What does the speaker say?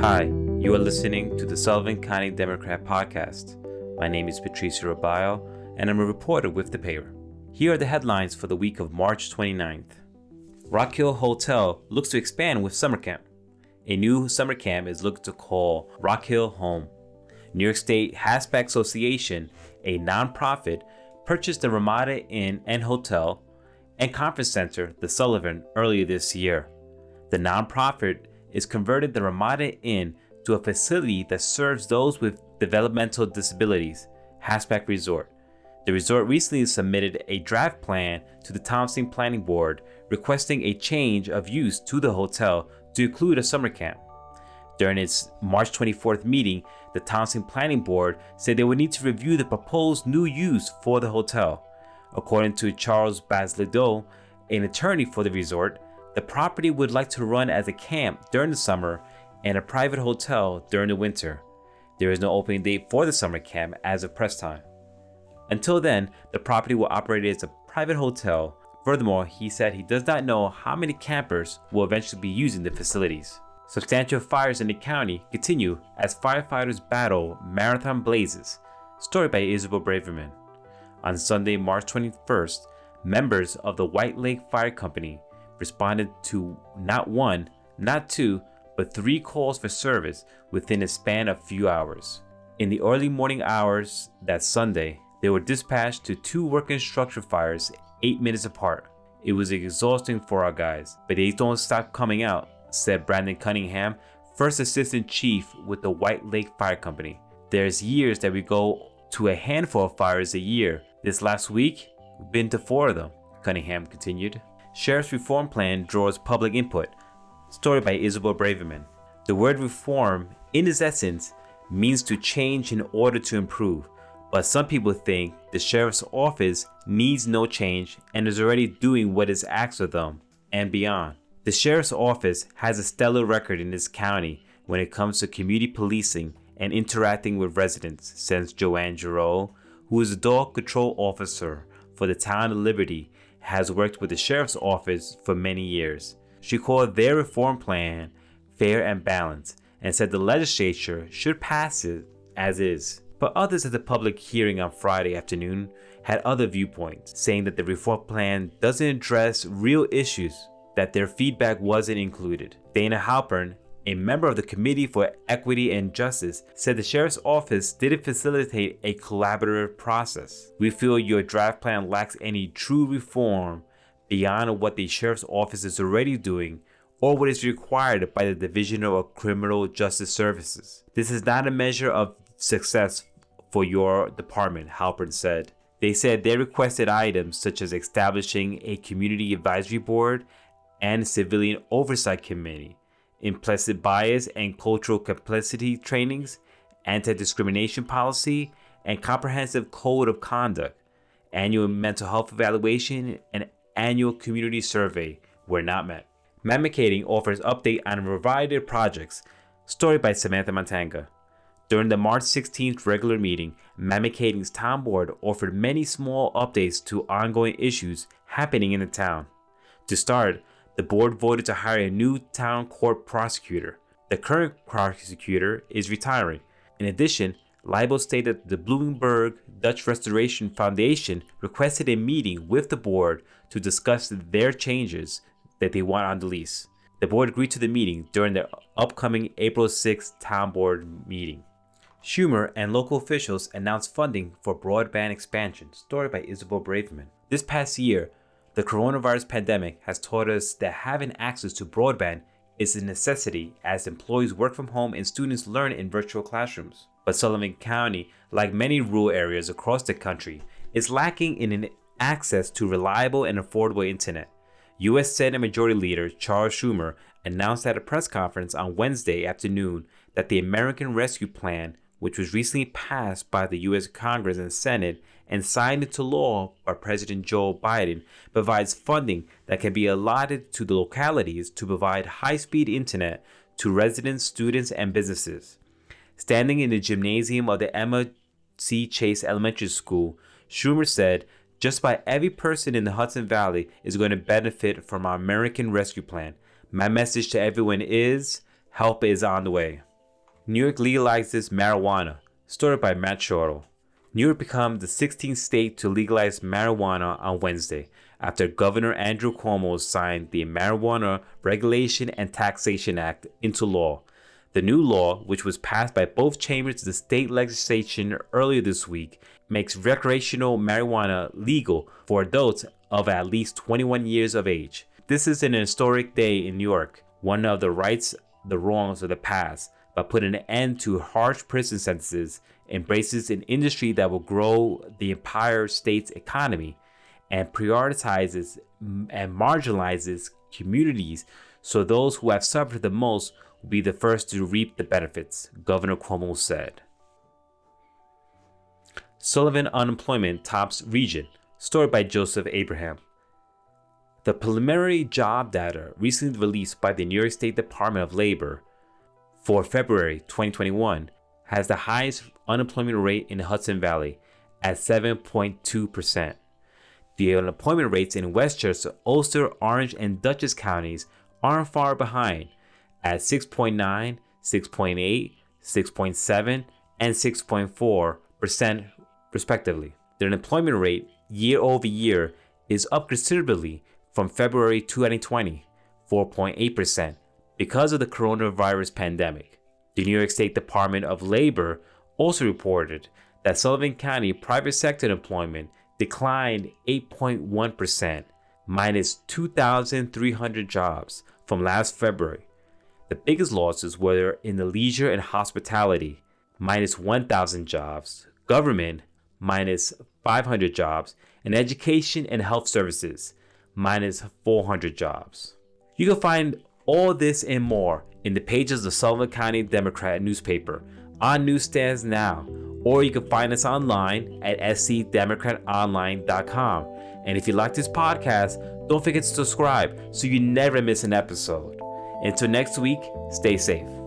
Hi, you are listening to the Sullivan County Democrat podcast. My name is Patricia Rabayo, and I'm a reporter with the paper. Here are the headlines for the week of March 29th. Rock Hill Hotel looks to expand with summer camp. A new summer camp is looked to call Rock Hill Home. New York State Hatchback Association, a nonprofit, purchased the Ramada Inn and Hotel and Conference Center, the Sullivan, earlier this year. The nonprofit is converted the Ramada Inn to a facility that serves those with developmental disabilities, Hatchback Resort. The resort recently submitted a draft plan to the Thompson Planning Board requesting a change of use to the hotel to include a summer camp. During its March 24th meeting, the Thompson Planning Board said they would need to review the proposed new use for the hotel. According to Charles Basledo, an attorney for the resort, the property would like to run as a camp during the summer and a private hotel during the winter. There is no opening date for the summer camp as of press time. Until then, the property will operate as a private hotel. Furthermore, he said he does not know how many campers will eventually be using the facilities. Substantial fires in the county continue as firefighters battle marathon blazes. Story by Isabel Braverman. On Sunday, March 21st, members of the White Lake Fire Company responded to not one, not two, but three calls for service within a span of few hours. In the early morning hours that Sunday, they were dispatched to two working structure fires eight minutes apart. It was exhausting for our guys, but they don't stop coming out, said Brandon Cunningham, first assistant chief with the White Lake Fire Company. There's years that we go to a handful of fires a year. This last week, we've been to four of them, Cunningham continued. Sheriff's Reform Plan draws public input. Story by Isabel Braverman. The word reform, in its essence, means to change in order to improve, but some people think the sheriff's office needs no change and is already doing what is asked of them and beyond. The sheriff's office has a stellar record in this county when it comes to community policing and interacting with residents, says Joanne Giroux, who is a dog control officer for the town of Liberty has worked with the sheriff's office for many years. She called their reform plan fair and balanced and said the legislature should pass it as is. But others at the public hearing on Friday afternoon had other viewpoints, saying that the reform plan doesn't address real issues, that their feedback wasn't included. Dana Halpern, a member of the Committee for Equity and Justice, said the sheriff's office didn't facilitate a collaborative process. We feel your draft plan lacks any true reform beyond what the sheriff's office is already doing or what is required by the Division of Criminal Justice Services. This is not a measure of success for your department, Halpern said. They said they requested items such as establishing a community advisory board and civilian oversight committee implicit bias and cultural complicity trainings, anti discrimination policy, and comprehensive code of conduct, annual mental health evaluation, and annual community survey were not met. Mamakating offers update on a variety of projects. Story by Samantha Montanga. During the March 16th regular meeting, Mamakating's town board offered many small updates to ongoing issues happening in the town. To start, the board voted to hire a new town court prosecutor. The current prosecutor is retiring. In addition, Lybolt stated that the Bloomingburg Dutch Restoration Foundation requested a meeting with the board to discuss their changes that they want on the lease. The board agreed to the meeting during the upcoming April 6th town board meeting. Schumer and local officials announced funding for broadband expansion. Story by Isabel Braverman. This past year, the coronavirus pandemic has taught us that having access to broadband is a necessity as employees work from home and students learn in virtual classrooms. But Sullivan County, like many rural areas across the country, is lacking in access to reliable and affordable internet. U.S. Senate Majority Leader Charles Schumer announced at a press conference on Wednesday afternoon that the American Rescue Plan, which was recently passed by the U.S. Congress and Senate, and signed into law by President Joe Biden provides funding that can be allotted to the localities to provide high speed internet to residents, students, and businesses. Standing in the gymnasium of the Emma C. Chase Elementary School, Schumer said, just about every person in the Hudson Valley is going to benefit from our American Rescue Plan. My message to everyone is help is on the way. New York legalizes marijuana. Story by Matt Shortle. New York became the 16th state to legalize marijuana on Wednesday after Governor Andrew Cuomo signed the Marijuana Regulation and Taxation Act into law. The new law, which was passed by both chambers of the state legislation earlier this week, makes recreational marijuana legal for adults of at least 21 years of age. This is an historic day in New York, one of the rights, the wrongs of the past, but put an end to harsh prison sentences, embraces an industry that will grow the entire state's economy, and prioritizes and marginalizes communities so those who have suffered the most will be the first to reap the benefits, Governor Cuomo said. Sullivan unemployment tops region, story by Joseph Abraham. The preliminary job data recently released by the New York State Department of Labor for February 2021 has the highest unemployment rate in the Hudson Valley at 7.2%. The unemployment rates in Westchester, Ulster, Orange, and Dutchess counties aren't far behind at 6.9, 6.8, 6.7, and 6.4%, respectively. The unemployment rate year over year is up considerably from February 2020, 4.8%, because of the coronavirus pandemic. The New York State Department of Labor also reported that Sullivan County private sector employment declined 8.1%, minus 2,300 jobs from last February. The biggest losses were in the leisure and hospitality, minus 1,000 jobs, government, minus 500 jobs, and education and health services, minus 400 jobs. You can find all this and more in the pages of Sullivan County Democrat newspaper on newsstands now, or you can find us online at scdemocratonline.com. And if you like this podcast, don't forget to subscribe so you never miss an episode. Until next week, stay safe.